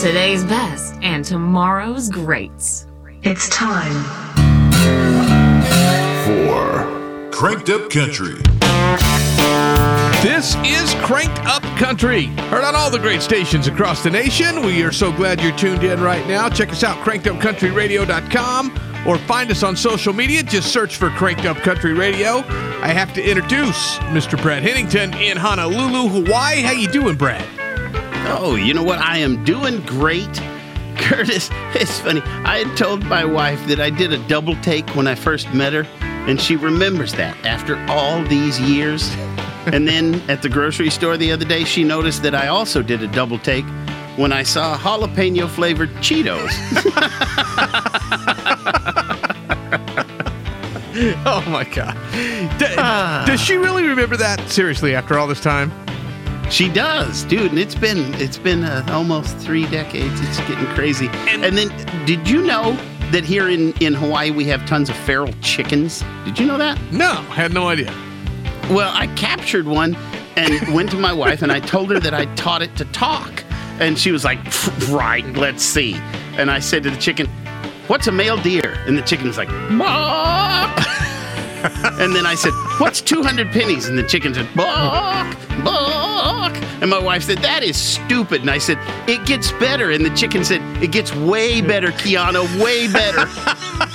Today's best and tomorrow's greats. It's time for Cranked Up Country. This is Cranked Up Country, heard on all the great stations across the nation. We are so glad you're tuned in right now. Check us out, crankedupcountryradio.com, or find us on social media. Just search for Cranked Up Country Radio. I have to introduce Mr. Brad Hennington in Honolulu, Hawaii. How you doing, Brad? Oh, you know what? I am doing great. Curtis, it's funny. I had told my wife that I did a double take when I first met her, and she remembers that after all these years. and then at the grocery store the other day, she noticed that I also did a double take when I saw jalapeno flavored Cheetos. oh my God. D- ah. does she really remember that? Seriously, after all this time? She does, dude, and it's been it's been uh, almost three decades. It's getting crazy. And, and, then, did you know that here in in Hawaii we have tons of feral chickens? Did you know that? No, I had no idea. Well, I captured one and went to my wife and I told her that I taught it to talk, and she was like, "Right, let's see." And I said to the chicken, "What's a male deer?" And the chicken was like, "Bark." and then I said, What's 200 pennies? And the chicken said, Bark, bark. And my wife said, That is stupid. And I said, It gets better. And the chicken said, It gets way better, Kiana, way better.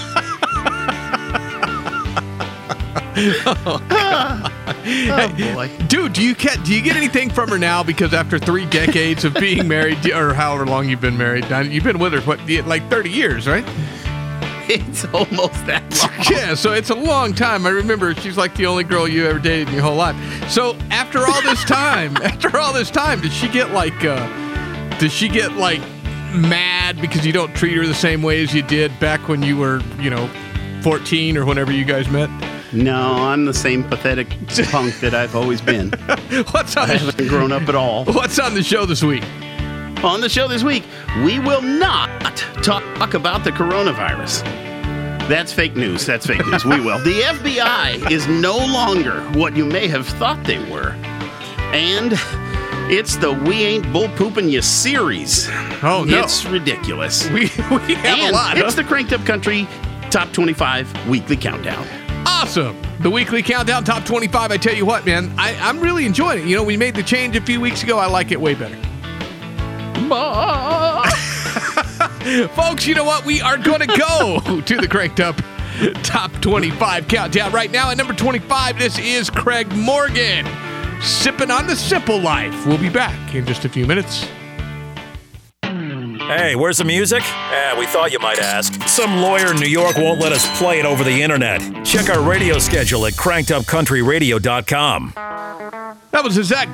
oh, oh, boy. Dude, do you get do you get anything from her now? Because after three decades of being married, or however long you've been married, you've been with her what like thirty years, right? It's almost that long. Yeah, so it's a long time. I remember she's like the only girl you ever dated in your whole life. So after all this time, after all this time, did she get like, uh, does she get like mad because you don't treat her the same way as you did back when you were, you know, 14 or whenever you guys met? No, I'm the same pathetic punk that I've always been. What's on? I haven't grown up at all. What's on the show this week? On the show this week, we will not talk about the coronavirus. That's fake news. That's fake news. We will. The FBI is no longer what you may have thought they were. And it's the We Ain't Bull Pooping You series. Oh, no. It's ridiculous. We, we have and a lot. It's the Cranked Up Country Top 25 Weekly Countdown. Awesome. The weekly countdown top 25. I tell you what, man, I, I'm really enjoying it. You know, we made the change a few weeks ago. I like it way better. Folks, you know what? We are going to go to the cranked up top 25 countdown right now. At number 25, this is Craig Morgan sipping on the simple life. We'll be back in just a few minutes. Hey, where's the music? Eh, we thought you might ask. Some lawyer in New York won't let us play it over the internet. Check our radio schedule at crankedupcountryradio.com. That was Zach Zac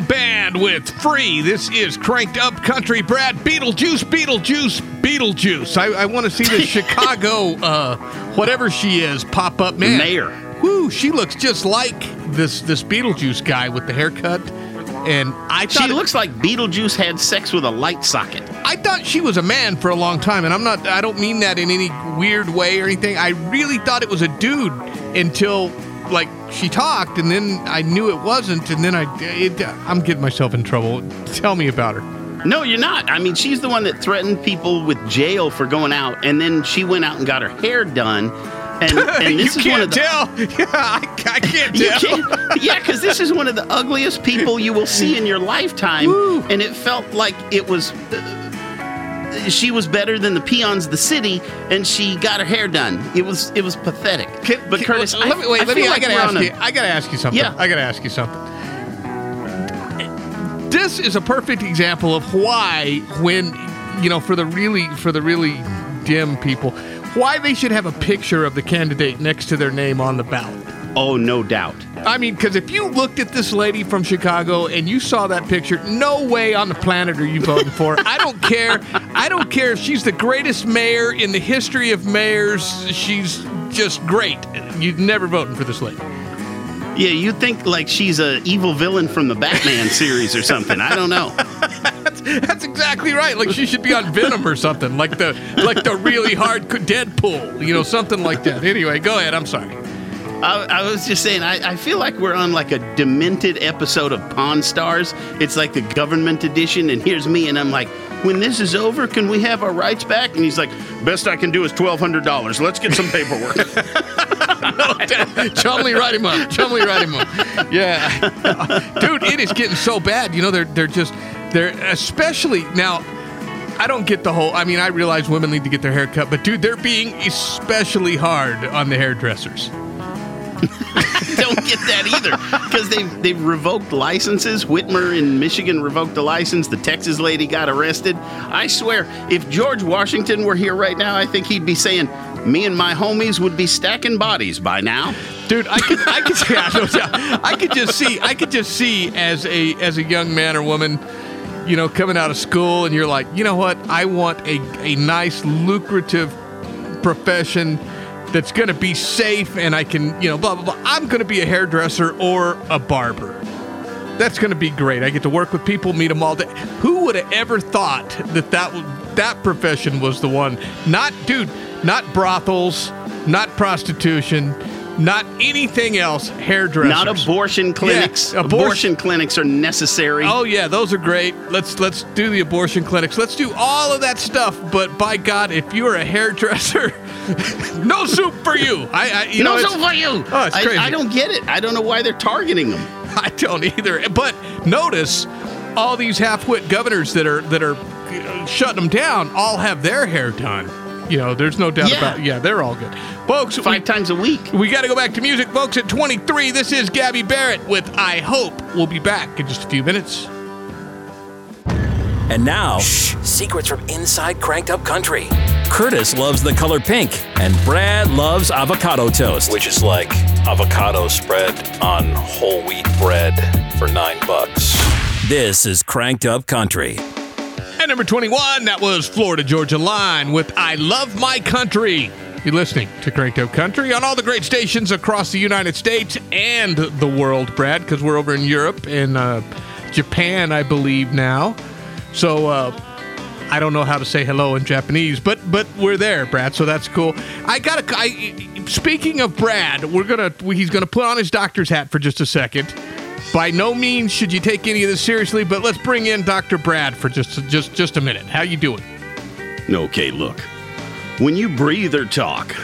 Band with Free. This is Cranked Up Country. Brad, Beetlejuice, Beetlejuice, Beetlejuice. I, I want to see the Chicago, uh, whatever she is, pop up. Man, Mayor. Whoo, she looks just like this this Beetlejuice guy with the haircut. And I She thought it- looks like Beetlejuice had sex with a light socket. I thought she was a man for a long time, and I'm not. I don't mean that in any weird way or anything. I really thought it was a dude until like she talked, and then I knew it wasn't, and then I. It, I'm getting myself in trouble. Tell me about her. No, you're not. I mean, she's the one that threatened people with jail for going out, and then she went out and got her hair done. And, and this you is one can't of the, tell. Yeah, I, I can't tell. can't, yeah, because this is one of the ugliest people you will see in your lifetime, and it felt like it was. Uh, she was better than the peons of the city, and she got her hair done. It was it was pathetic. Can- but can- Curtis, let me I, wait. I let me. feel I like gotta ask a- you. I gotta ask you something. Yeah. I gotta ask you something. This is a perfect example of why, when you know, for the really for the really dim people, why they should have a picture of the candidate next to their name on the ballot. Oh, no doubt. I mean, because if you looked at this lady from Chicago and you saw that picture, no way on the planet are you voting for. her. I don't care. I don't care if she's the greatest mayor in the history of mayors. She's just great. You'd never voting for this lady. Yeah, you think like she's a evil villain from the Batman series or something. I don't know. That's exactly right. Like she should be on Venom or something. Like the like the really hard Deadpool. You know, something like that. Anyway, go ahead. I'm sorry. I, I was just saying, I, I feel like we're on like a demented episode of Pawn Stars. It's like the government edition, and here's me, and I'm like, when this is over, can we have our rights back? And he's like, best I can do is twelve hundred dollars. Let's get some paperwork. Chumley, write him up. Chumley, write him up. Yeah, dude, it is getting so bad. You know, they're they're just they're especially now. I don't get the whole. I mean, I realize women need to get their hair cut, but dude, they're being especially hard on the hairdressers. don't get that either because they've they've revoked licenses. Whitmer in Michigan revoked the license. The Texas lady got arrested. I swear, if George Washington were here right now, I think he'd be saying, "Me and my homies would be stacking bodies by now." Dude, I could, I could, see, I, don't- I could just see, I could just see as a, as a young man or woman, you know, coming out of school, and you're like, you know what? I want a, a nice, lucrative profession that's going to be safe, and I can, you know, blah blah blah. I'm going to be a hairdresser or a barber. That's going to be great. I get to work with people, meet them all day. Who would have ever thought that that that profession was the one? Not, dude, not brothels, not prostitution, not anything else. Hairdressers, Not abortion clinics. Yeah, abor- abortion clinics are necessary. Oh yeah, those are great. Let's let's do the abortion clinics. Let's do all of that stuff. But by God, if you're a hairdresser, no soup for you. I, I you no, know, so it's- for you. Oh, it's I- crazy. I, don't get it. I don't know why they're targeting them. I don't either. But notice all these half-wit governors that are that are shutting them down all have their hair done. You know, there's no doubt Yeah. about. It. Yeah, they're all good, folks. we- Five times a week. We got to go back to music, folks. At 23, this is Gabby Barrett with I Hope. We'll be back in just a few minutes. And now, secrets from inside Cranked Up Country. Curtis loves the color pink, and Brad loves avocado toast. which is like avocado spread on whole wheat bread for nine bucks. This is Cranked Up Country. Number 21, that was Florida Georgia Line with I Love My Country. You're listening to Cranked Up Country on all the great stations across the United States and the world, Brad, because we're over in Europe and uh, Japan, I believe, now. So uh, I don't know how to say hello in Japanese, but but we're there, Brad. So that's cool. I got to. Speaking of Brad, we're gonna he's gonna put on his doctor's hat for just a second. By no means should you take any of this seriously, but let's bring in Dr. Brad for just just just a minute. How you doing? Okay, look. When you breathe or talk,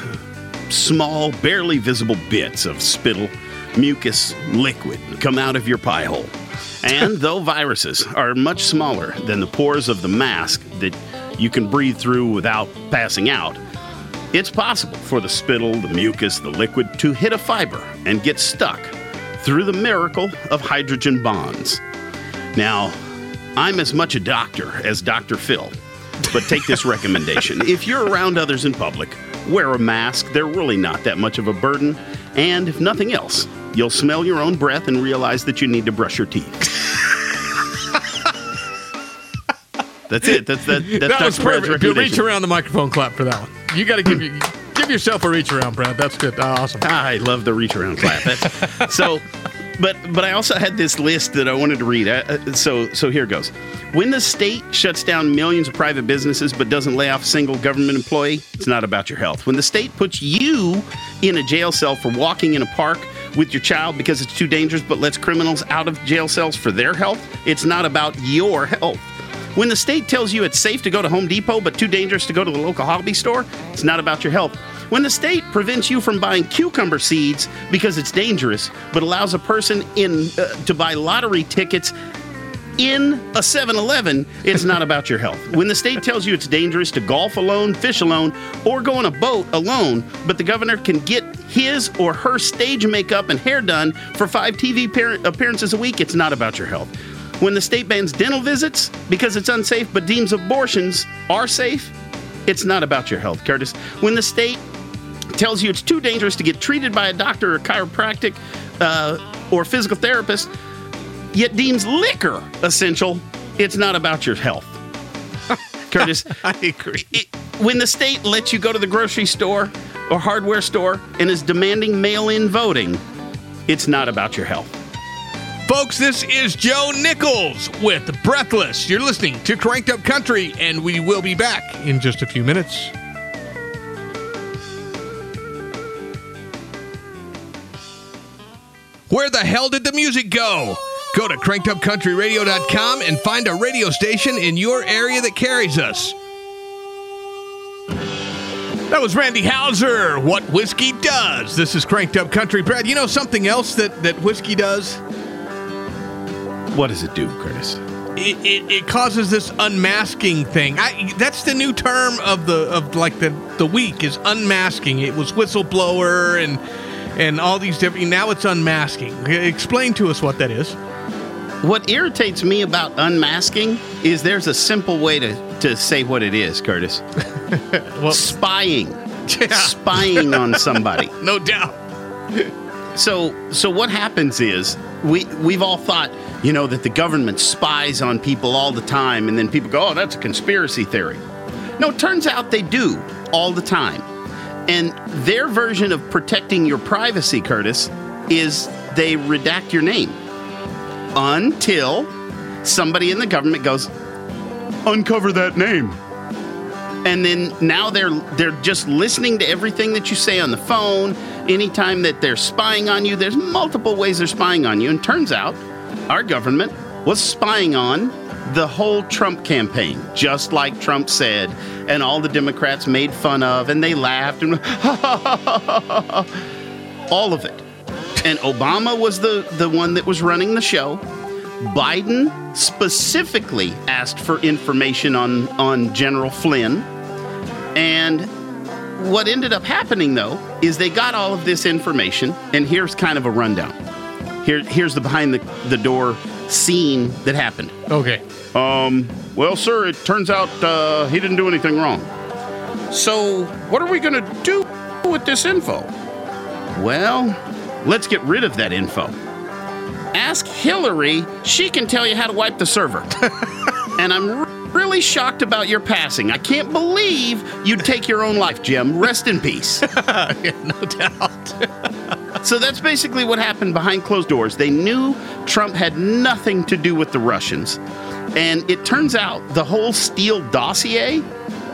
small, barely visible bits of spittle, mucus, liquid come out of your pie hole. And though viruses are much smaller than the pores of the mask that you can breathe through without passing out, it's possible for the spittle, the mucus, the liquid to hit a fiber and get stuck through the miracle of hydrogen bonds. Now, I'm as much a doctor as Dr. Phil, but take this recommendation. If you're around others in public, wear a mask. They're really not that much of a burden. And if nothing else, you'll smell your own breath and realize that you need to brush your teeth. That's it. That's that. That's that was Dr. Brad's perfect. You reach around the microphone clap for that one. You got to give you give yourself a reach around, Brad. That's good. Ah, awesome. I love the reach around clap. That's, so, but but I also had this list that I wanted to read. Uh, uh, so so here goes. When the state shuts down millions of private businesses but doesn't lay off a single government employee, it's not about your health. When the state puts you in a jail cell for walking in a park with your child because it's too dangerous but lets criminals out of jail cells for their health, it's not about your health. When the state tells you it's safe to go to Home Depot but too dangerous to go to the local hobby store, it's not about your health. When the state prevents you from buying cucumber seeds because it's dangerous, but allows a person in uh, to buy lottery tickets in a 7-Eleven, it's not about your health. When the state tells you it's dangerous to golf alone, fish alone, or go on a boat alone, but the governor can get his or her stage makeup and hair done for five TV par- appearances a week, it's not about your health. When the state bans dental visits because it's unsafe but deems abortions are safe, it's not about your health, Curtis. When the state tells you it's too dangerous to get treated by a doctor or chiropractic uh, or physical therapist, yet deems liquor essential, it's not about your health. Curtis, I agree. it, when the state lets you go to the grocery store or hardware store and is demanding mail in voting, it's not about your health. Folks, this is Joe Nichols with Breathless. You're listening to Cranked Up Country, and we will be back in just a few minutes. Where the hell did the music go? Go to crankedupcountryradio.com and find a radio station in your area that carries us. That was Randy Houser. What whiskey does? This is Cranked Up Country. Brad, you know something else that, that whiskey does? What does it do, Curtis? It, it, it causes this unmasking thing. I, that's the new term of the of like the the week is unmasking. It was whistleblower and and all these different. Now it's unmasking. Explain to us what that is. What irritates me about unmasking is there's a simple way to, to say what it is, Curtis. Well, Spying. Yeah. Spying on somebody. no doubt. So so what happens is we we've all thought, you know, that the government spies on people all the time and then people go, "Oh, that's a conspiracy theory." No, it turns out they do all the time. And their version of protecting your privacy, Curtis, is they redact your name until somebody in the government goes, "Uncover that name." and then now they're they're just listening to everything that you say on the phone anytime that they're spying on you there's multiple ways they're spying on you and turns out our government was spying on the whole Trump campaign just like Trump said and all the democrats made fun of and they laughed and all of it and Obama was the the one that was running the show Biden specifically asked for information on, on General Flynn. And what ended up happening, though, is they got all of this information. And here's kind of a rundown. Here, here's the behind the, the door scene that happened. Okay. Um, well, sir, it turns out uh, he didn't do anything wrong. So, what are we going to do with this info? Well, let's get rid of that info. Ask Hillary, she can tell you how to wipe the server. and I'm r- really shocked about your passing. I can't believe you'd take your own life, Jim. Rest in peace. no doubt. So that's basically what happened behind closed doors. They knew Trump had nothing to do with the Russians. And it turns out the whole Steele dossier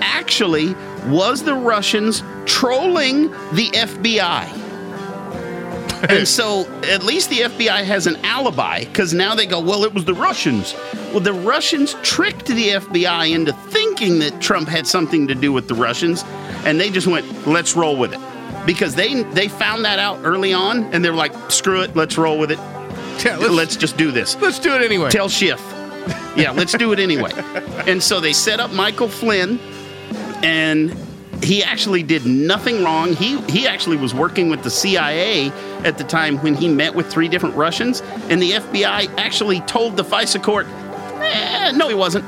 actually was the Russians trolling the FBI. and so at least the FBI has an alibi because now they go, well, it was the Russians. Well, the Russians tricked the FBI into thinking that Trump had something to do with the Russians, and they just went, let's roll with it. Because they they found that out early on, and they were like, screw it, let's roll with it. Yeah, Let's, let's, just do this. let's do it anyway. Tell Schiff. Yeah, let's do it anyway. And so they set up Michael Flynn, and he actually did nothing wrong. He he actually was working with the CIA at the time when he met with three different Russians, and the FBI actually told the FISA court, eh, no, he wasn't.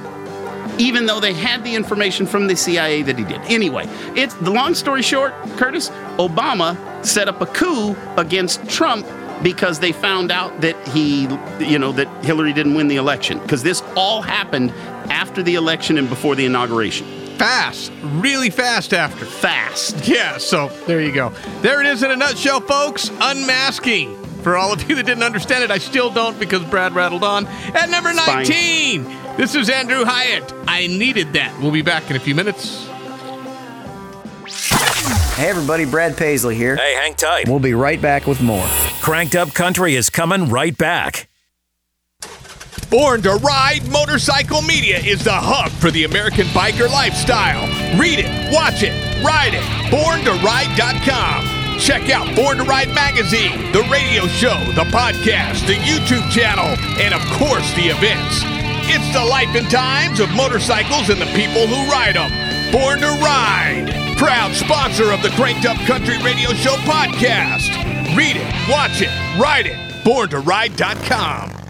Even though they had the information from the CIA that he did. Anyway, it's the long story short, Curtis, Obama set up a coup against Trump because they found out that he, you know, that Hillary didn't win the election. Because this all happened after the election and before the inauguration. Fast. Really fast after. Fast. Yeah, so there you go. There it is in a nutshell, folks. Unmasking. For all of you that didn't understand it, I still don't because Brad rattled on. At number Fine. 19, this is Andrew Hyatt. I needed that. We'll be back in a few minutes. Hey everybody, Brad Paisley here. Hey, hang tight. We'll be right back with more. Cranked Up Country is coming right back. Born to Ride Motorcycle Media is the hub for the American biker lifestyle. Read it, watch it, ride it. BornToRide.com. Check out Born to Ride Magazine, the radio show, the podcast, the YouTube channel, and of course the events. It's the life and times of motorcycles and the people who ride them. Born to Ride, proud sponsor of the Cranked Up Country Radio Show podcast. Read it, watch it, ride it. BornToRide.com.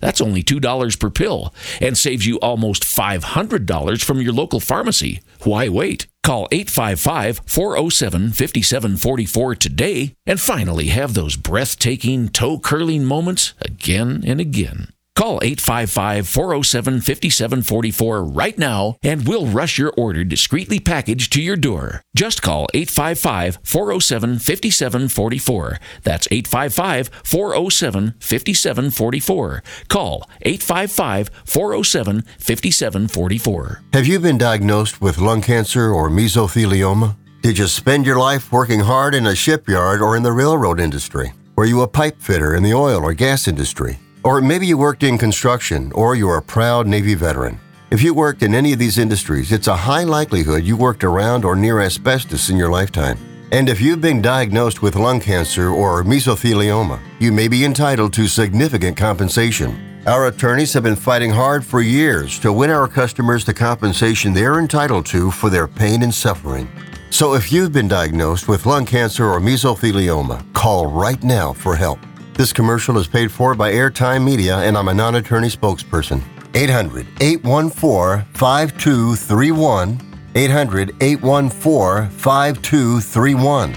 That's only $2 per pill and saves you almost $500 from your local pharmacy. Why wait? Call 855 407 5744 today and finally have those breathtaking, toe curling moments again and again. Call 855 407 5744 right now and we'll rush your order discreetly packaged to your door. Just call 855 407 5744. That's 855 407 5744. Call 855 407 5744. Have you been diagnosed with lung cancer or mesothelioma? Did you spend your life working hard in a shipyard or in the railroad industry? Were you a pipe fitter in the oil or gas industry? Or maybe you worked in construction or you're a proud Navy veteran. If you worked in any of these industries, it's a high likelihood you worked around or near asbestos in your lifetime. And if you've been diagnosed with lung cancer or mesothelioma, you may be entitled to significant compensation. Our attorneys have been fighting hard for years to win our customers the compensation they're entitled to for their pain and suffering. So if you've been diagnosed with lung cancer or mesothelioma, call right now for help. This commercial is paid for by Airtime Media, and I'm a non attorney spokesperson. 800 814 5231. 800 814 5231.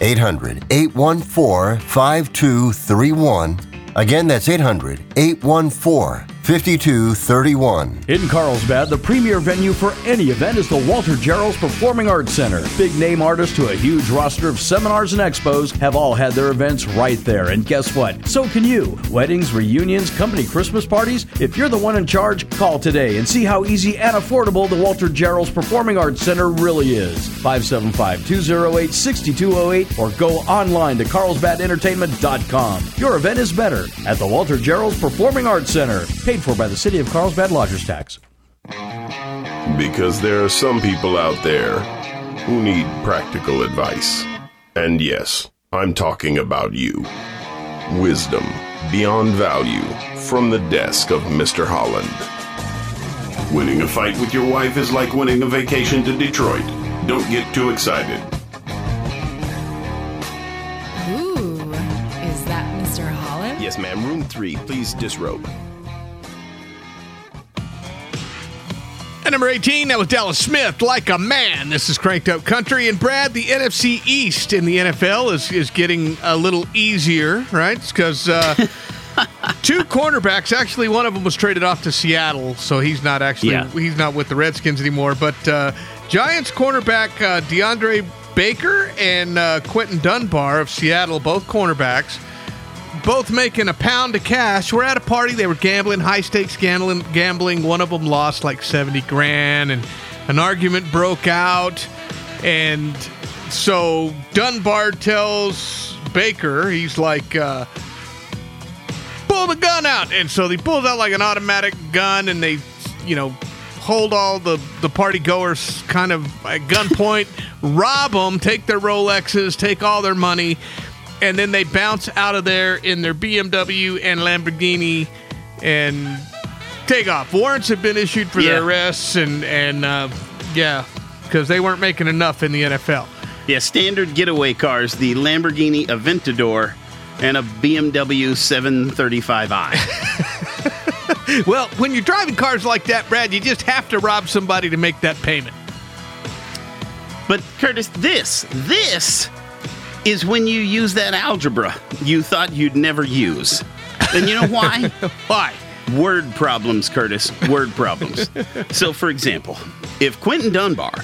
800 814 5231. Again, that's 800 814 5231. In Carlsbad, the premier venue for any event is the Walter Gerrells Performing Arts Center. Big name artists to a huge roster of seminars and expos have all had their events right there. And guess what? So can you. Weddings, reunions, company Christmas parties. If you're the one in charge, call today and see how easy and affordable the Walter Gerrells Performing Arts Center really is. 575 208 6208 or go online to carlsbadentertainment.com. Your event is better at the Walter Gerrells Performing Arts Center. Paid for by the City of Carlsbad Lodgers Tax. Because there are some people out there who need practical advice. And yes, I'm talking about you. Wisdom beyond value from the desk of Mr. Holland. Winning a fight with your wife is like winning a vacation to Detroit. Don't get too excited. Ooh, is that Mr. Holland? Yes, ma'am. Room three. Please disrobe. And number 18, that was Dallas Smith, like a man. This is Cranked Up Country. And Brad, the NFC East in the NFL is, is getting a little easier, right? Because uh, two cornerbacks, actually, one of them was traded off to Seattle, so he's not actually Yeah. he's not with the Redskins anymore. But uh, Giants cornerback uh, DeAndre Baker and uh, Quinton Dunbar of Seattle, both cornerbacks, both making a pound of cash. We're at a party. They were gambling, high stakes gambling. Gambling. One of them lost like seventy grand, and an argument broke out. And so Dunbar tells Baker, he's like, uh, "Pull the gun out!" And so he pulls out like an automatic gun, and they, you know, hold all the the party goers kind of at gunpoint, rob them, take their Rolexes, take all their money and then they bounce out of there in their BMW and Lamborghini and take off. Warrants have been issued for their arrests, and and uh, yeah, because they weren't making enough in the NFL. Yeah, standard getaway cars, the Lamborghini Aventador and a BMW 735i. Well, when you're driving cars like that, Brad, you just have to rob somebody to make that payment. But Curtis, this, this is when you use that algebra you thought you'd never use. And you know why? why? Word problems, Curtis. Word problems. so, for example, if Quinton Dunbar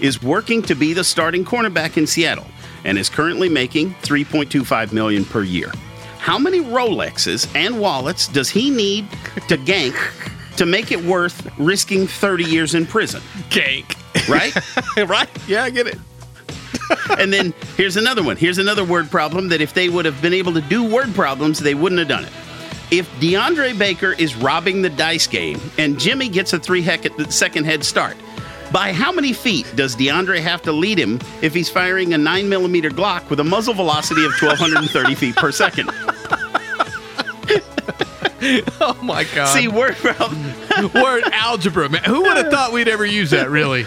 is working to be the starting cornerback in Seattle and is currently making 3.25 million per year, how many Rolexes and wallets does he need to gank to make it worth risking 30 years in prison? Gank. Right? right? Yeah, I get it. and then here's another one. Here's another word problem that if they would have been able to do word problems, they wouldn't have done it. If DeAndre Baker is robbing the dice game and Jimmy gets a three second head start, by how many feet does DeAndre have to lead him if he's firing a 9 millimeter Glock with a muzzle velocity of 1,230 feet per second? Oh my God. See, word. Word algebra, man. Who would have thought we'd ever use that, really?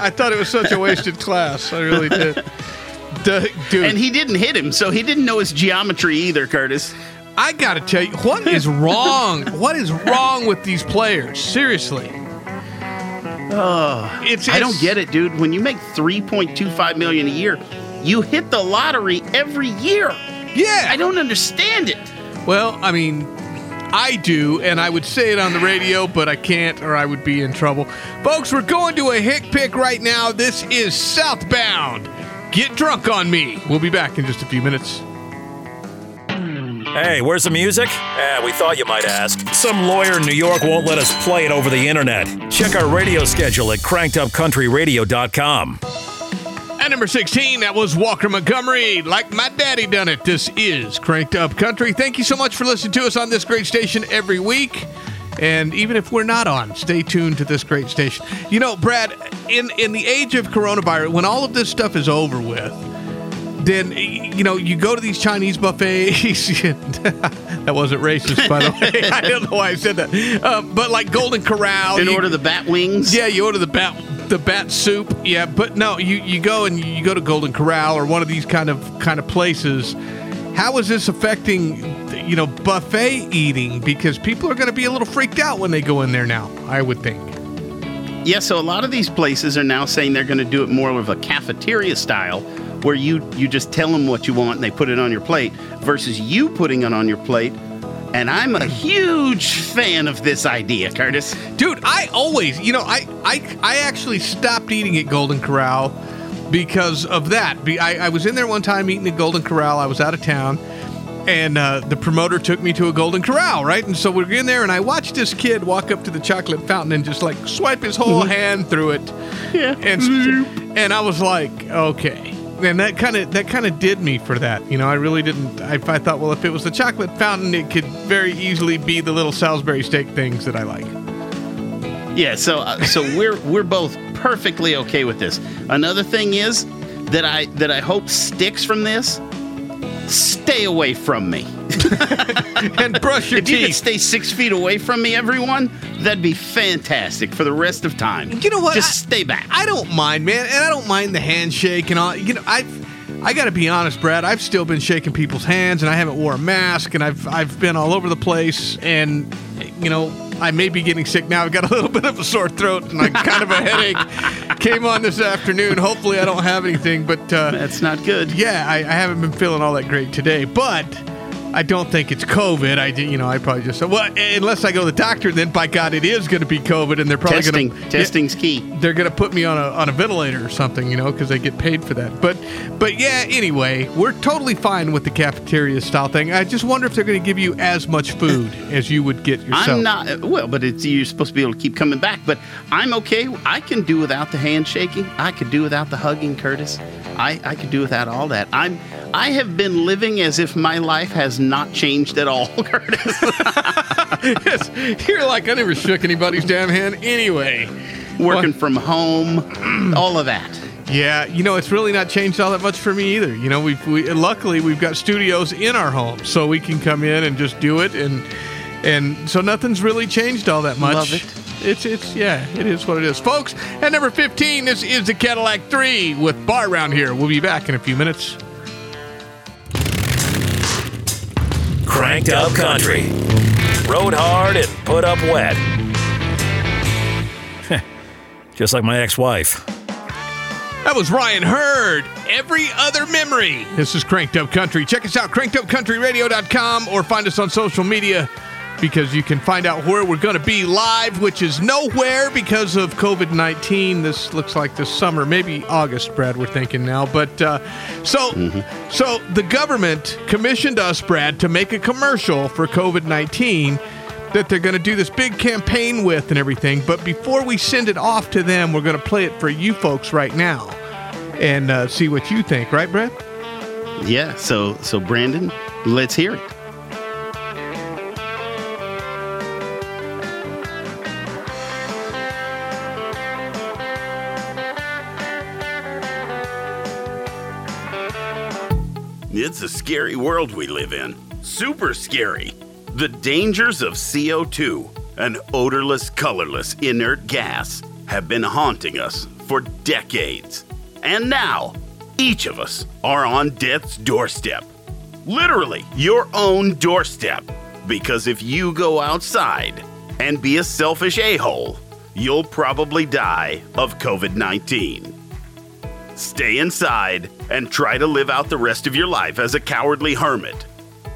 I thought it was such a wasted class. I really did. Dude. And he didn't hit him, so he didn't know his geometry either, Curtis. I got to tell you, what is wrong? what is wrong with these players? Seriously. Oh, It's- I don't get it, dude. When you make 3.25 million a year, you hit the lottery every year. Yeah. I don't understand it. Well, I mean, I do, and I would say it on the radio, but I can't, or I would be in trouble. Folks, we're going to a hick pick right now. This is Southbound. Get drunk on me. We'll be back in just a few minutes. Hey, where's the music? Eh, we thought you might ask. Some lawyer in New York won't let us play it over the internet. Check our radio schedule at crankedupcountryradio.com. At number 16, that was Walker Montgomery. Like my daddy done it. This is Cranked Up Country. Thank you so much for listening to us on this great station every week. And even if we're not on, stay tuned to this great station. You know, Brad, in, in the age of coronavirus, when all of this stuff is over with, then you know you go to these Chinese buffets. that wasn't racist, by the way. I don't know why I said that. Um, but like Golden Corral, And you- order the bat wings. Yeah, you order the bat the bat soup. Yeah, but no, you you go and you go to Golden Corral or one of these kind of kind of places. How is this affecting you know buffet eating? Because people are going to be a little freaked out when they go in there now. I would think. Yeah, so a lot of these places are now saying they're going to do it more of a cafeteria style, where you you just tell them what you want and they put it on your plate, versus you putting it on your plate. And I'm a huge fan of this idea, Curtis. Dude, I always, you know, I I I actually stopped eating at Golden Corral because of that. I, I was in there one time eating at Golden Corral. I was out of town, and uh, the promoter took me to a Golden Corral, right? And so we're in there, and I watched this kid walk up to the chocolate fountain and just like swipe his whole hand through it. Yeah. And and I was like, okay. And that kind of that kind of did me for that, you know. I really didn't. I, I thought, well, if it was the chocolate fountain, it could very easily be the little Salisbury steak things that I like. Yeah, so uh, so we're we're both perfectly okay with this. Another thing is that I that I hope sticks from this. Stay away from me. and brush your if you could stay six feet away from me, everyone, that'd be fantastic for the rest of time. You know what? Just stay back. I don't mind, man, and I don't mind the handshake and all. You know, I, I got to be honest, Brad. I've still been shaking people's hands, and I haven't wore a mask, and I've I've been all over the place, and you know, I may be getting sick now. I've got a little bit of a sore throat and like kind of a headache. Came on this afternoon. Hopefully, I don't have anything, but uh, that's not good. Yeah, I, I haven't been feeling all that great today, but. I don't think it's COVID. I, you know, I probably just said, well, unless I go to the doctor, then by God, it is going to be COVID, and they're probably Testing, going to testing's key. they're going to put me on a on a ventilator or something, you know, because they get paid for that. But but yeah, anyway, we're totally fine with the cafeteria style thing. I just wonder if they're going to give you as much food as you would get yourself. I'm not well, but it's you're supposed to be able to keep coming back. But I'm okay. I can do without the handshaking. I could do without the hugging, Curtis. I, I could do without all that. I'm I have been living as if my life has not changed at all, Curtis. Yes, You're like I never shook anybody's damn hand anyway. Working from home, all of that. Yeah, you know, it's really not changed all that much for me either. You know, we've we luckily we've got studios in our home, so we can come in and just do it, and and so nothing's really changed all that much. Love it. It's it's yeah, it is what it is, folks. At number fifteen, this is the Cadillac Three with Bar Round here. We'll be back in a few minutes. Cranked Up Country. Rode hard and put up wet. Just like my ex wife. That was Ryan Hurd. Every other memory. This is Cranked Up Country. Check us out, crankedupcountryradio.com, or find us on social media because you can find out where we're going to be live, which is nowhere because of COVID 19. This looks like this summer, maybe August, Brad, we're thinking now. But uh, so, so the government commissioned us, Brad, to make a commercial for COVID 19 that they're going to do this big campaign with and everything. But before we send it off to them, we're going to play it for you folks right now and uh, see what you think, right, Brad? Yeah. So so Brandon, let's hear it. Scary world we live in. Super scary. The dangers of CO2, an odorless, colorless, inert gas, have been haunting us for decades. And now, each of us are on death's doorstep. Literally, your own doorstep. Because if you go outside and be a selfish a hole, you'll probably die of COVID 19. Stay inside and try to live out the rest of your life as a cowardly hermit.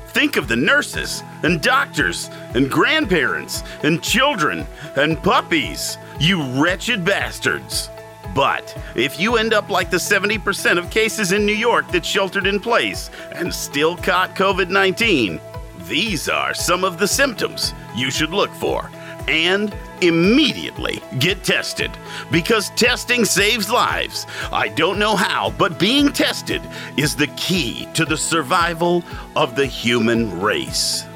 Think of the nurses and doctors and grandparents and children and puppies, you wretched bastards. But if you end up like the 70% of cases in New York that sheltered in place and still caught COVID 19, these are some of the symptoms you should look for. And immediately get tested because testing saves lives. I don't know how, but being tested is the key to the survival of the human race.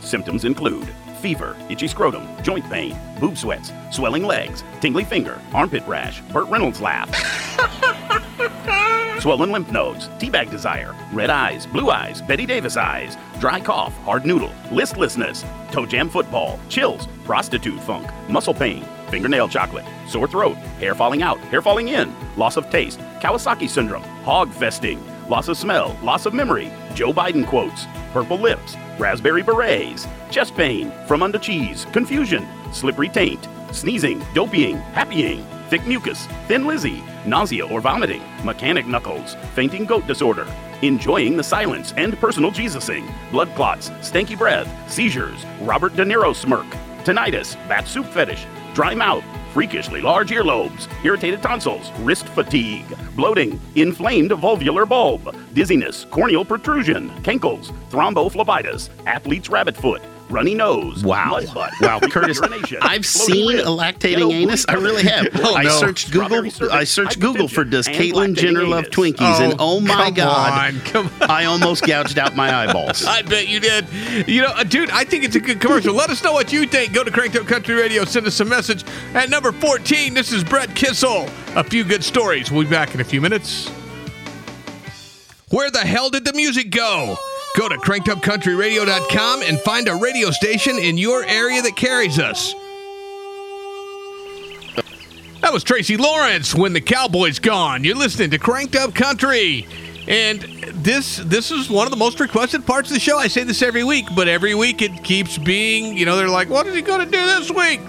Symptoms include fever, itchy scrotum, joint pain, boob sweats, swelling legs, tingly finger, armpit rash, Burt Reynolds laugh. Swollen lymph nodes, teabag desire, red eyes, blue eyes, Bette Davis eyes, dry cough, hard noodle, listlessness, toe jam football, chills, prostitute funk, muscle pain, fingernail chocolate, sore throat, hair falling out, hair falling in, loss of taste, Kawasaki syndrome, hog festing, loss of smell, loss of memory, Joe Biden quotes, purple lips, raspberry berets, chest pain, from under cheese, confusion, slippery taint, sneezing, dopeying, happying, thick mucus, thin Lizzy, nausea or vomiting, mechanic knuckles, fainting goat disorder, enjoying the silence and personal Jesusing, blood clots, stanky breath, seizures, Robert De Niro smirk, tinnitus, bat soup fetish, dry mouth, freakishly large earlobes, irritated tonsils, wrist fatigue, bloating, inflamed vulvular bulb, dizziness, corneal protrusion, cankles, thrombophlebitis, athlete's rabbit foot, runny nose, Wow. mud butt, Wow, Curtis, I've seen rib, a lactating anus. I really have. Oh, I no. searched Google. I searched Google for does Caitlyn Jenner love. Twinkies? and Oh, oh my come god, on, come I almost gouged out my eyeballs. I bet you did. You know, uh, dude, I think it's a good commercial. Let us know what you think. Go to Cranked Up Country Radio. Send us a message. At number 14, this is Brett Kissel. A few good stories. We'll be back in a few minutes. Where the hell did the music go? Go to crankedupcountryradio.com and find a radio station in your area that carries us. That was Tracy Lawrence when the Cowboys gone. You're listening to Cranked Up Country. And this this is one of the most requested parts of the show. I say this every week, but every week it keeps being, you know, they're like, what is he going to do this week?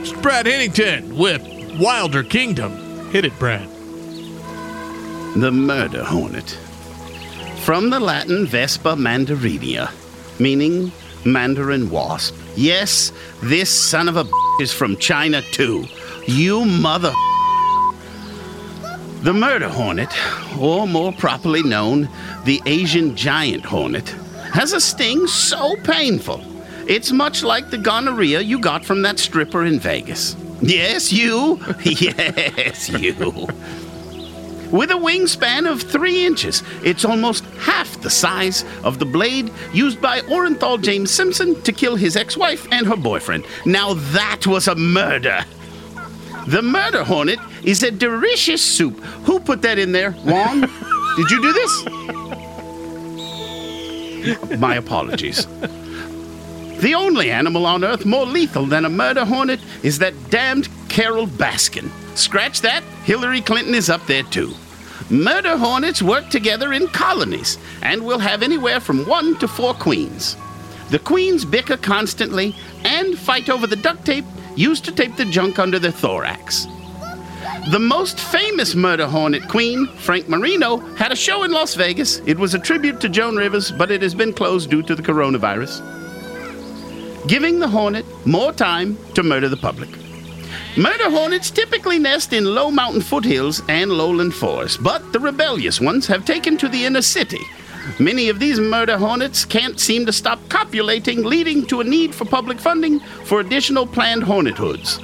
It's Brad Hennington with Wilder Kingdom. Hit it, Brad. The murder hornet. From the Latin Vespa mandarinia, meaning mandarin wasp. Yes, this son of a is from China too. You mother. The murder hornet, or more properly known, the Asian giant hornet, has a sting so painful. It's much like the gonorrhea you got from that stripper in Vegas. Yes, you. yes, you. With a wingspan of three inches, it's almost half the size of the blade used by Orenthal James Simpson to kill his ex wife and her boyfriend. Now that was a murder. The murder hornet is a delicious soup. Who put that in there? Wong? Did you do this? My apologies. The only animal on Earth more lethal than a murder hornet is that damned Carole Baskin. Scratch that, Hillary Clinton is up there too. Murder hornets work together in colonies and will have anywhere from one to four queens. The queens bicker constantly and fight over the duct tape used to tape the junk under their thorax. The most famous murder hornet queen, Frank Marino, had a show in Las Vegas. It was a tribute to Joan Rivers, but it has been closed due to the coronavirus. Giving the hornet more time to murder the public. Murder hornets typically nest in low mountain foothills and lowland forests, but the rebellious ones have taken to the inner city. Many of these murder hornets can't seem to stop copulating, leading to a need for public funding for additional planned hornet hoods.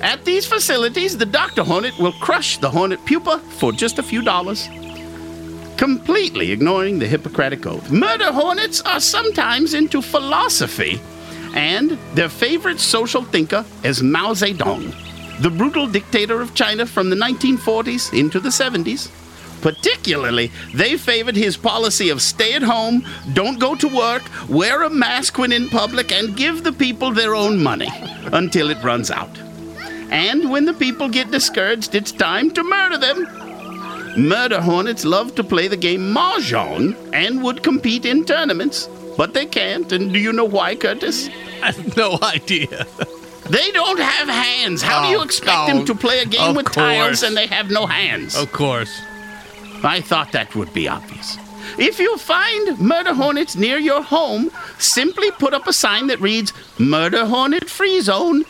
At these facilities, the doctor hornet will crush the hornet pupa for just a few dollars, completely ignoring the Hippocratic Oath. Murder hornets are sometimes into philosophy, and their favorite social thinker is Mao Zedong, the brutal dictator of China from the 1940s into the 70s. Particularly, they favored his policy of stay at home, don't go to work, wear a mask when in public, and give the people their own money until it runs out. And when the people get discouraged, it's time to murder them. Murder hornets love to play the game Mahjong and would compete in tournaments, but they can't. And do you know why, Curtis? I have no idea. They don't have hands. How do you Oh, expect oh, them to play a game with tiles and they have no hands? Of course. I thought that would be obvious. If you find murder hornets near your home, simply put up a sign that reads Murder Hornet Free Zone.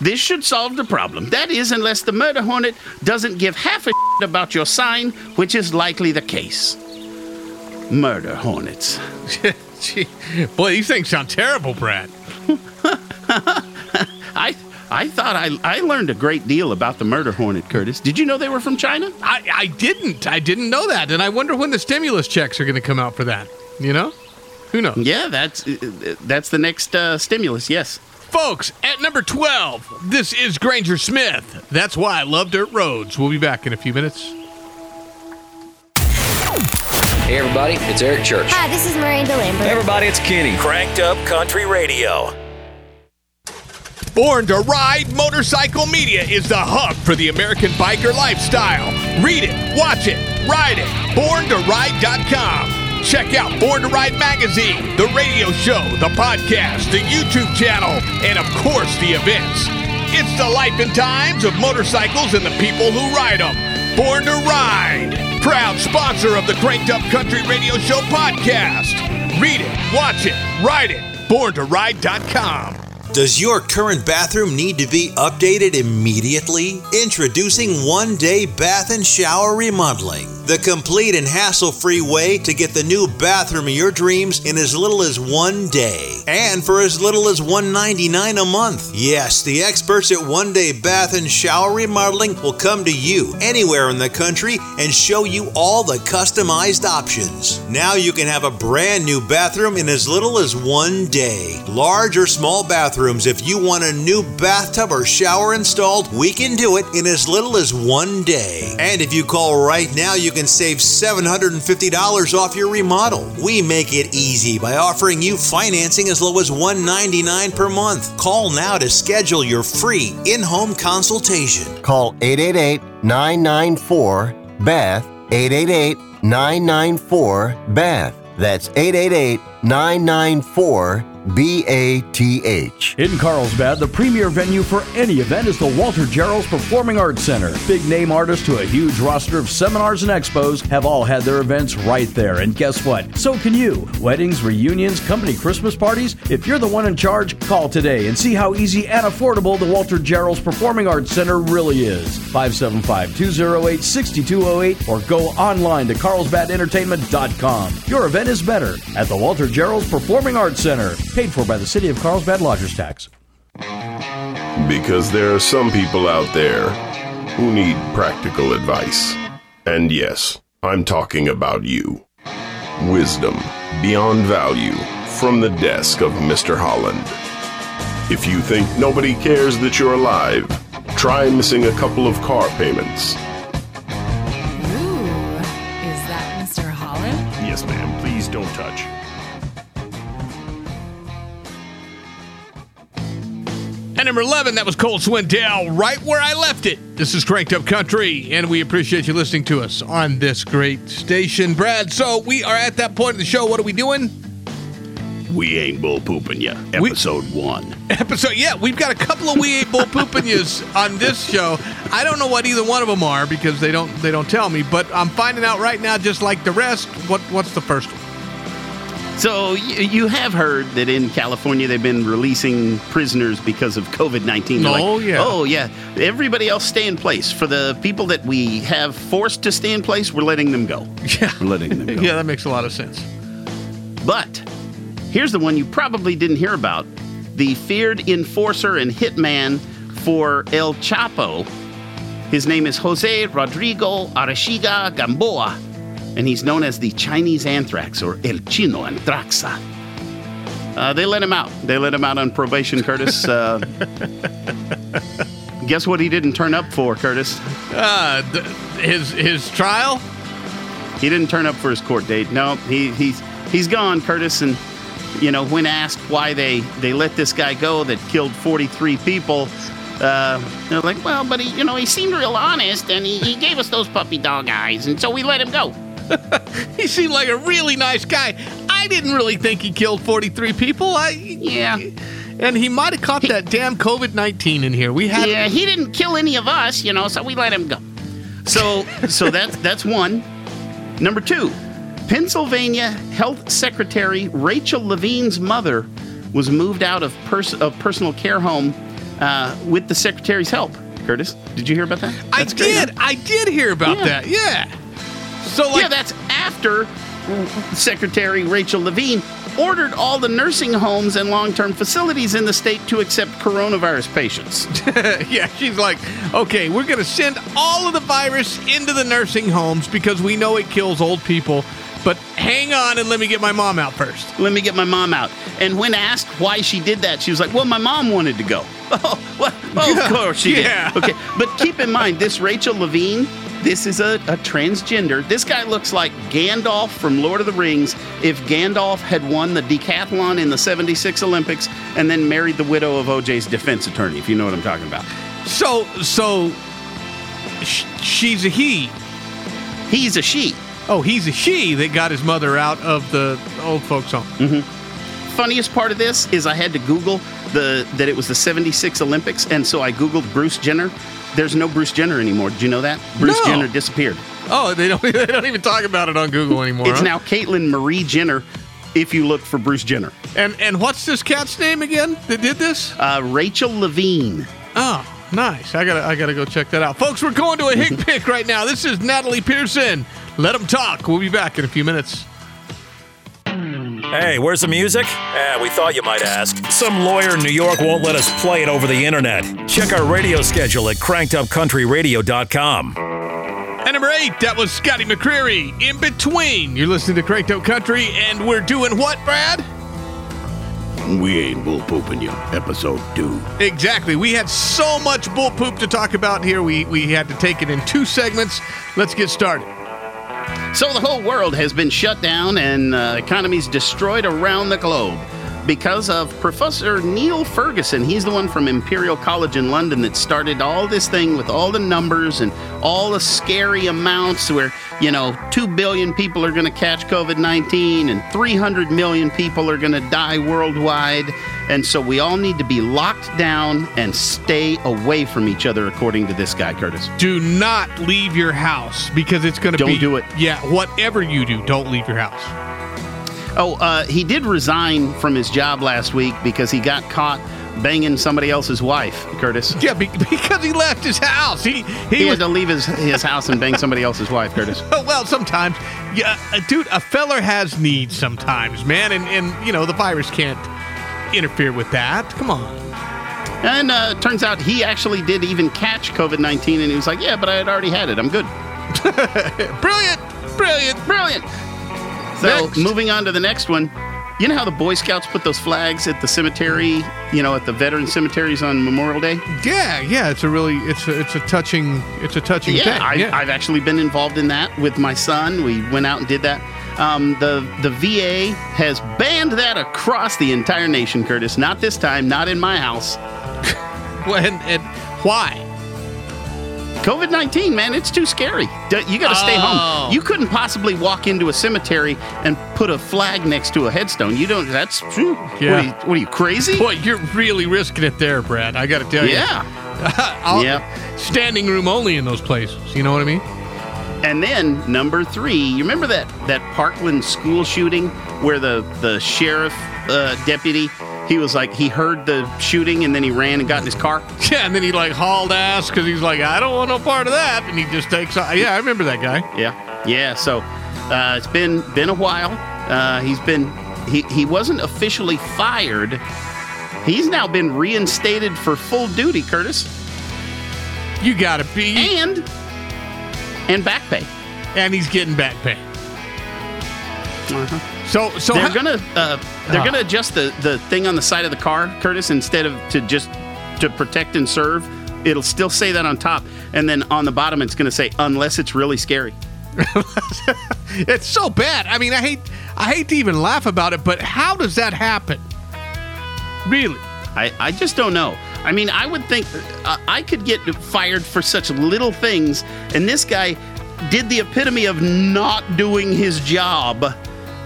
This should solve the problem. That is, unless the murder hornet doesn't give half a shit about your sign, which is likely the case. Murder hornets. Gee, boy, these things sound terrible, Brad. I I thought I, I learned a great deal about the murder hornet, Curtis. Did you know they were from China? I, I didn't. I didn't know that. And I wonder when the stimulus checks are going to come out for that. You know? Who knows? Yeah, that's uh, that's the next uh, stimulus. Yes. Folks, at number 12, this is Granger Smith. That's why I love dirt roads. We'll be back in a few minutes. Hey, everybody, it's Eric Church. Hi, this is Miranda Lambert. Hey, everybody, it's Kenny. Cranked Up Country Radio. Born to Ride Motorcycle Media is the hub for the American biker lifestyle. Read it, watch it, ride it. BornToRide.com. Check out Born to Ride Magazine, the radio show, the podcast, the YouTube channel, and of course the events. It's the life and times of motorcycles and the people who ride them. Born to Ride, proud sponsor of the Cranked Up Country Radio Show podcast. Read it, watch it, ride it. BornToRide.com. Does your current bathroom need to be updated immediately? Introducing One Day Bath and Shower Remodeling, the complete and hassle free way to get the new bathroom of your dreams in as little as one day and for as little as 199 a month. Yes, the experts at One Day Bath and Shower Remodeling will come to you anywhere in the country and show you all the customized options. Now you can have a brand new bathroom in as little as one day. Large or small bathrooms, if you want a new bathtub or shower installed, we can do it in as little as one day. And if you call right now, you can save $750 off your remodel. We make it easy by offering you financing as low as 199 per month. Call now to schedule your free in-home consultation. Call 888 994 BATH. 888 994 BATH. That's 888 994 B A T H. In Carlsbad, the premier venue for any event is the Walter Gerrells Performing Arts Center. Big name artists to a huge roster of seminars and expos have all had their events right there. And guess what? So can you. Weddings, reunions, company Christmas parties. If you're the one in charge, call today and see how easy and affordable the Walter Gerrells Performing Arts Center really is. 575 208 6208 or go online to carlsbadentertainment.com. Your event is better at the Walter Gerrells Performing Arts Center. Paid for by the City of Carlsbad Lodgers Tax. Because there are some people out there who need practical advice. And yes, I'm talking about you. Wisdom beyond value from the desk of Mr. Holland. If you think nobody cares that you're alive, try missing a couple of car payments. At number 11, that was Cole Swindell, right where I left it. This is Cranked Up Country, and we appreciate you listening to us on this great station. Brad, so we are at that point of the show. What are we doing? We ain't bull pooping ya. Episode one. Episode, yeah, we've got a couple of we ain't bull pooping yous on this show. I don't know what either one of them are because they don't they don't tell me, but I'm finding out right now, just like the rest. What what's the first one? So you have heard that in California they've been releasing prisoners because of COVID nineteen. Oh, yeah. Oh yeah. Everybody else stay in place. For the people that we have forced to stay in place, we're letting them go. Yeah, we're letting them go. yeah, that makes a lot of sense. But here's the one you probably didn't hear about: the feared enforcer and hitman for El Chapo. His name is Jose Rodrigo Arechiga Gamboa, and he's known as the Chinese Anthrax or El Chino Anthraxa. Uh, they let him out. They let him out on probation, Curtis. Uh, guess what he didn't turn up for, Curtis? Uh, th- his his trial. He didn't turn up for his court date. No, he he's he's gone, Curtis. And you know, when asked why they they let this guy go that killed 43 people, uh, they're like, well, but he, you know, he seemed real honest, and he, he gave us those puppy dog eyes, and so we let him go. he seemed like a really nice guy. I didn't really think he killed 43 people. I yeah. And he might have caught that damn COVID 19 in here. We had Yeah, he didn't kill any of us, you know, so we let him go. So so that's that's one. Number two, Pennsylvania Health Secretary Rachel Levine's mother was moved out of, pers- of personal care home uh, with the secretary's help. Curtis, did you hear about that? I That's great, huh? did. I did hear about Yeah. that. Yeah. So like yeah, that's after Secretary Rachel Levine ordered all the nursing homes and long-term facilities in the state to accept coronavirus patients. yeah, she's like, okay, we're going to send all of the virus into the nursing homes because we know it kills old people. But hang on and let me get my mom out first. Let me get my mom out. And when asked why she did that, she was like, "Well, my mom wanted to go." Oh, well, of course she Yeah. did. Okay, but keep in mind, this Rachel Levine, this is a, a transgender. This guy looks like Gandalf from Lord of the Rings. If Gandalf had won the decathlon in the '76 Olympics and then married the widow of OJ's defense attorney, if you know what I'm talking about. So, so sh- she's a he. He's a she. Oh, he's a she that got his mother out of the old folks home. Mm-hmm. Funniest part of this is I had to Google the that it was the '76 Olympics, and so I googled Bruce Jenner. There's no Bruce Jenner anymore. Did you know that? Bruce No. Jenner disappeared. Oh, they don't. They don't even talk about it on Google anymore. It's huh? now Caitlyn Marie Jenner. If you look for Bruce Jenner, And and what's this cat's name again that did this? uh, Rachel Levine. Oh, nice. I gotta I gotta go check that out, folks. We're going to a hick pick right now. This is Natalie Pearson. Let them talk. We'll be back in a few minutes. Hey, where's the music? Eh, we thought you might ask. Some lawyer in New York won't let us play it over the internet. Check our radio schedule at crankedupcountryradio.com. And number eight, that was Scotty McCreery. In between, you're listening to Cranked Up Country, and we're doing what, Brad? We ain't bull pooping you. Episode two. Exactly. We had so much bull poop to talk about here. We we had to take it in two segments. Let's get started. So the whole world has been shut down and uh, economies destroyed around the globe because of Professor Neil Ferguson. He's the one from Imperial College in London that started all this thing with all the numbers and all the scary amounts where, you know, 2 billion people are going to catch COVID 19 and 300 million people are going to die worldwide. And so we all need to be locked down and stay away from each other, according to this guy, Curtis. Do not leave your house because it's going to be. Don't do it. Yeah, whatever you do, don't leave your house. Oh, uh, he did resign from his job last week because he got caught banging somebody else's wife, Curtis. Yeah, be- because he left his house. He He, he, was had to leave his, his house and bang somebody else's wife, Curtis. Oh, well. Sometimes, yeah, uh, dude, a feller has needs sometimes, man, and and you know the virus can't interfere with that. Come on. And uh, turns out he actually did even catch COVID 19, and he was like, Yeah, but I had already had it. I'm good. Brilliant, brilliant. Brilliant. So, Next. moving on to the next one. You know how the Boy Scouts put those flags at the cemetery, you know, at the veteran cemeteries on Memorial Day? Yeah, yeah. It's a really it's a it's a touching it's a touching Yeah, thing. I, yeah. I've actually been involved in that with my son. We went out and did that. Um, the the VA has banned that across the entire nation, Curtis. Not this time, not in my house. Well, and, and why? COVID nineteen, man, it's too scary. You got to stay Oh. home. You couldn't possibly walk into a cemetery and put a flag next to a headstone. You don't. That's true. Yeah. What are you, what are you crazy? Boy, you're really risking it there, Brad. I got to tell you. Yeah. Yeah. Standing room only in those places. You know what I mean? And then number three, you remember that that Parkland school shooting where the the sheriff uh, deputy he was like he heard the shooting and then he ran and got in his car. Yeah, and then he like hauled ass because he's like, I don't want no part of that, and he just takes. off. Yeah, I remember that guy. Yeah, yeah. So uh, it's been been a while. Uh, he's been he he wasn't officially fired. He's now been reinstated for full duty, Curtis, You gotta be. and and back pay. And he's getting back pay. So, so they're how- gonna uh, they're Ah. gonna adjust the the thing on the side of the car, Curtis, instead of to just to protect and serve. It'll still say that on top, and then on the bottom it's gonna say unless it's really scary. it's so bad. I mean, I hate I hate to even laugh about it, but how does that happen? Really? I, I just don't know. I mean, I would think uh, I could get fired for such little things, and this guy did the epitome of not doing his job,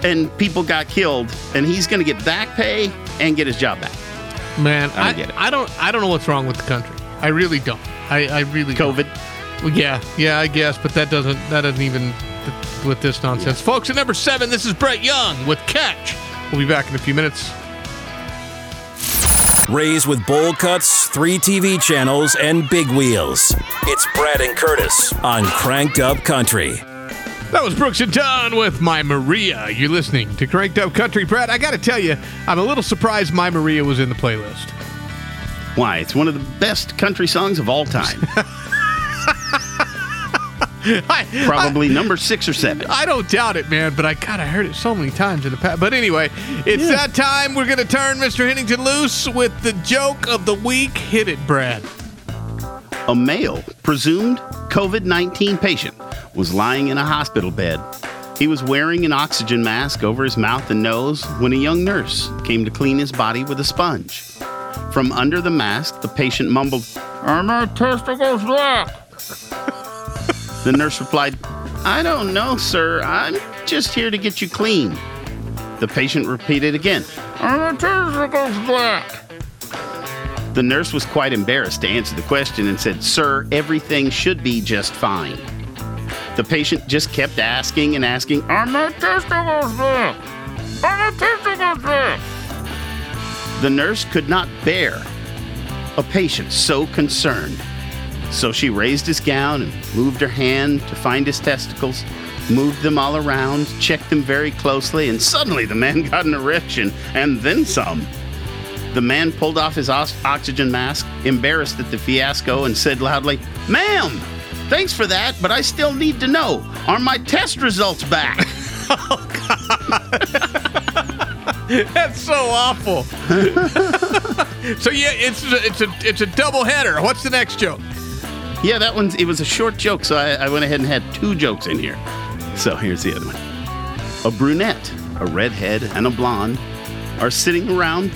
and people got killed, and he's going to get back pay and get his job back. Man, I I, get it. I don't I don't know what's wrong with the country. I really don't. I, I really don't. COVID. Well, yeah, yeah, I guess, but that doesn't that doesn't even with this nonsense. Folks, at number seven, this is Brett Young with Catch. We'll be back in a few minutes. Raised with bowl cuts, three TV channels, and big wheels. It's Brad and Curtis on Cranked Up Country. That was Brooks and Dunn with My Maria. You're listening to Cranked Up Country. Brad, I got to tell you, I'm a little surprised My Maria was in the playlist. Why? It's one of the best country songs of all time. I, Probably I, number six or seven. I don't doubt it, man, but I kind of heard it so many times in the past. But anyway, it's yeah. that time. We're going to turn Mr. Hennington loose with the joke of the week. Hit it, Brad. A male, presumed COVID 19 patient, was lying in a hospital bed. He was wearing an oxygen mask over his mouth and nose when a young nurse came to clean his body with a sponge. From under the mask, the patient mumbled, Are my testicles black? the nurse replied, I don't know, sir. I'm just here to get you clean. The patient repeated again, Are my testicles black? The nurse was quite embarrassed to answer the question and said, Sir, everything should be just fine. The patient just kept asking and asking, Are my testicles black? Are my testicles black? The nurse could not bear a patient so concerned. So she raised his gown and moved her hand to find his testicles, moved them all around, checked them very closely, and suddenly the man got an erection and then some. The man pulled off his oxygen mask, embarrassed at the fiasco, and said loudly, Ma'am, thanks for that, but I still need to know are my test results back? oh, God. That's so awful. so yeah, it's a, it's a it's a double header. What's the next joke? Yeah, that one's it was a short joke, so I, I went ahead and had two jokes in here. So here's the other one. A brunette, a redhead, and a blonde are sitting around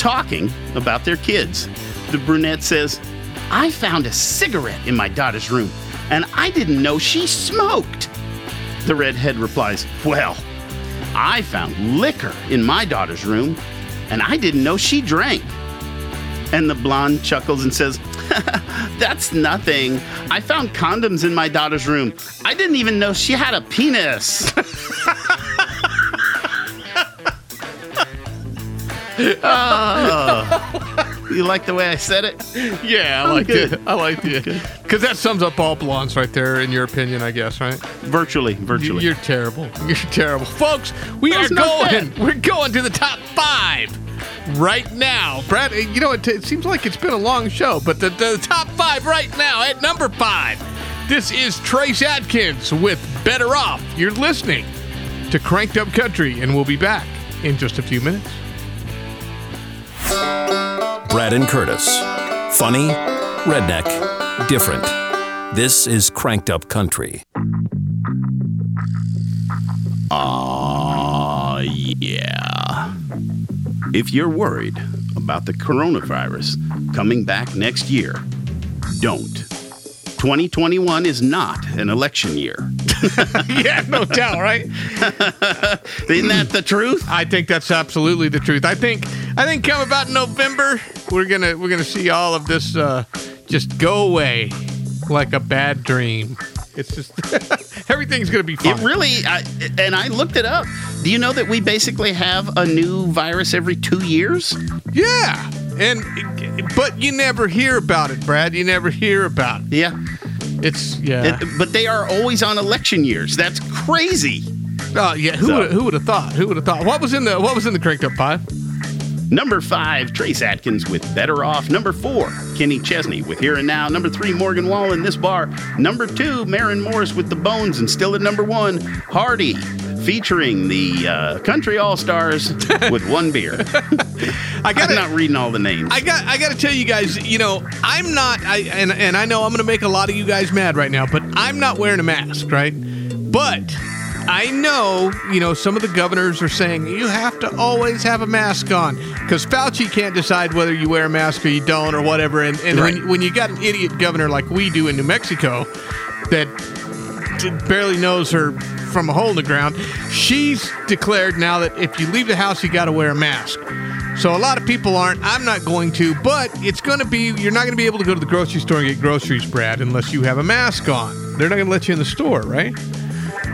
talking about their kids. The brunette says, I found a cigarette in my daughter's room, and I didn't know she smoked. The redhead replies, Well, I found liquor in my daughter's room, and I didn't know she drank. And the blonde chuckles and says, That's nothing. I found condoms in my daughter's room. I didn't even know she had a penis. oh. You like the way I said it? Yeah, I liked it. I liked it. Because that sums up all blondes right there, in your opinion, I guess, right? Virtually, virtually. You're terrible. You're terrible. Folks, we That's are going. We're going to the top five right now. Brad, eh, you know, it, it seems like it's been a long show, but the, the top five right now at number five. This is Trace Adkins with Better Off. You're listening to Cranked Up Country, and we'll be back in just a few minutes. Brad and Curtis. Funny, redneck, different. This is Cranked Up Country. Ah, uh, yeah. If you're worried about the coronavirus coming back next year, don't. 2021 is not an election year. yeah, no doubt, right? Isn't that the truth? I think that's absolutely the truth. I think I think come about November, we're gonna we're gonna see all of this uh, just go away like a bad dream. It's just everything's gonna be fine. It really, I, and I looked it up. Do you know that we basically have a new virus every two years? Yeah, and but you never hear about it, Brad. You never hear about it. Yeah. It's yeah. It, but they are always on election years. That's crazy. Oh yeah. Who so. would who would have thought? Who would have thought? What was in the what was in the cranked up five? Number five, Trace Adkins with Better Off. Number four, Kenny Chesney with Here and Now. Number three, Morgan Wallen, in This Bar. Number two, Maren Morris with The Bones. And still at number one, Hardy featuring the uh, Country All Stars with one beer. I got not reading all the names. I got I got to tell you guys, you know, I'm not I and and I know I'm going to make a lot of you guys mad right now, but I'm not wearing a mask, right? But I know, you know, some of the governors are saying you have to always have a mask on because Fauci can't decide whether you wear a mask or you don't or whatever. And, and right. when, when you got an idiot governor like we do in New Mexico that barely knows her from a hole in the ground, she's declared now that if you leave the house, you got to wear a mask. So a lot of people aren't. I'm not going to, but it's going to be, you're not going to be able to go to the grocery store and get groceries, Brad, unless you have a mask on. They're not going to let you in the store, right?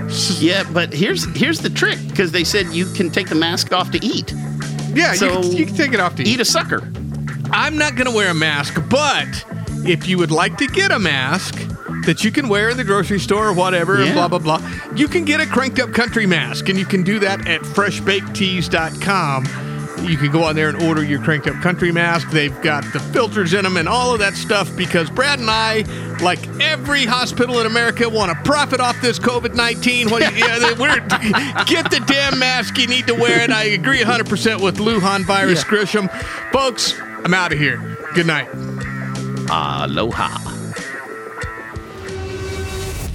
Yeah, but here's here's the trick because they said you can take the mask off to eat. Yeah, So- you, can, you can take it off to Eat a sucker. I'm not going to wear a mask, but if you would like to get a mask that you can wear in the grocery store or whatever, and blah, blah, blah, you can get a cranked up country mask. And you can do that at freshbakedtees.com. You can go on there and order your cranked up country mask. They've got the filters in them and all of that stuff because Brad and I, like every hospital in America, want to profit off this COVID 19. What do you- yeah, get the damn mask. You need to wear it. I agree 100% with Lujan virus Yeah. Grisham. Folks, I'm out of here. Good night. Aloha.